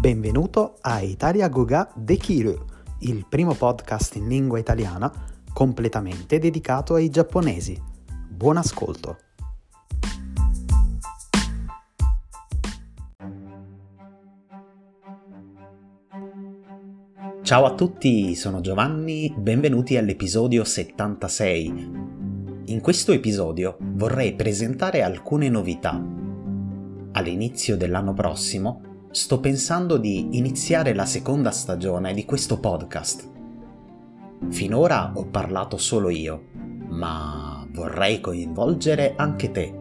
Benvenuto a Italia Goga Dekiru, il primo podcast in lingua italiana completamente dedicato ai giapponesi. Buon ascolto! Ciao a tutti, sono Giovanni, benvenuti all'episodio 76. In questo episodio vorrei presentare alcune novità. All'inizio dell'anno prossimo sto pensando di iniziare la seconda stagione di questo podcast. Finora ho parlato solo io, ma vorrei coinvolgere anche te.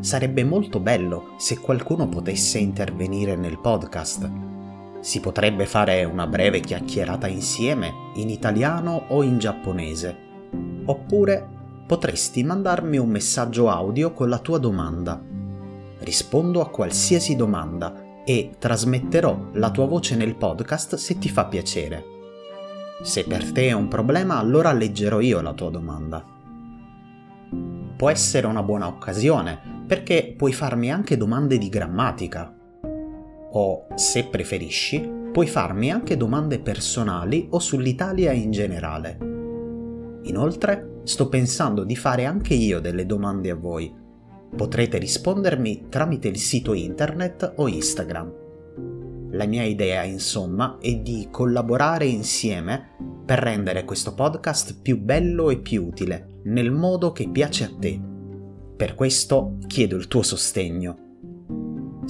Sarebbe molto bello se qualcuno potesse intervenire nel podcast si potrebbe fare una breve chiacchierata insieme in italiano o in giapponese. Oppure potresti mandarmi un messaggio audio con la tua domanda. Rispondo a qualsiasi domanda e trasmetterò la tua voce nel podcast se ti fa piacere. Se per te è un problema, allora leggerò io la tua domanda. Può essere una buona occasione perché puoi farmi anche domande di grammatica o, se preferisci, puoi farmi anche domande personali o sull'Italia in generale. Inoltre, sto pensando di fare anche io delle domande a voi. Potrete rispondermi tramite il sito internet o Instagram. La mia idea, insomma, è di collaborare insieme per rendere questo podcast più bello e più utile, nel modo che piace a te. Per questo chiedo il tuo sostegno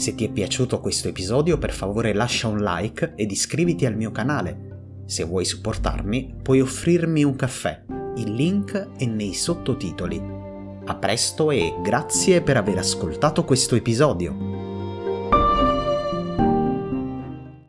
se ti è piaciuto questo episodio per favore lascia un like ed iscriviti al mio canale. Se vuoi supportarmi puoi offrirmi un caffè, il link è nei sottotitoli. A presto e grazie per aver ascoltato questo episodio.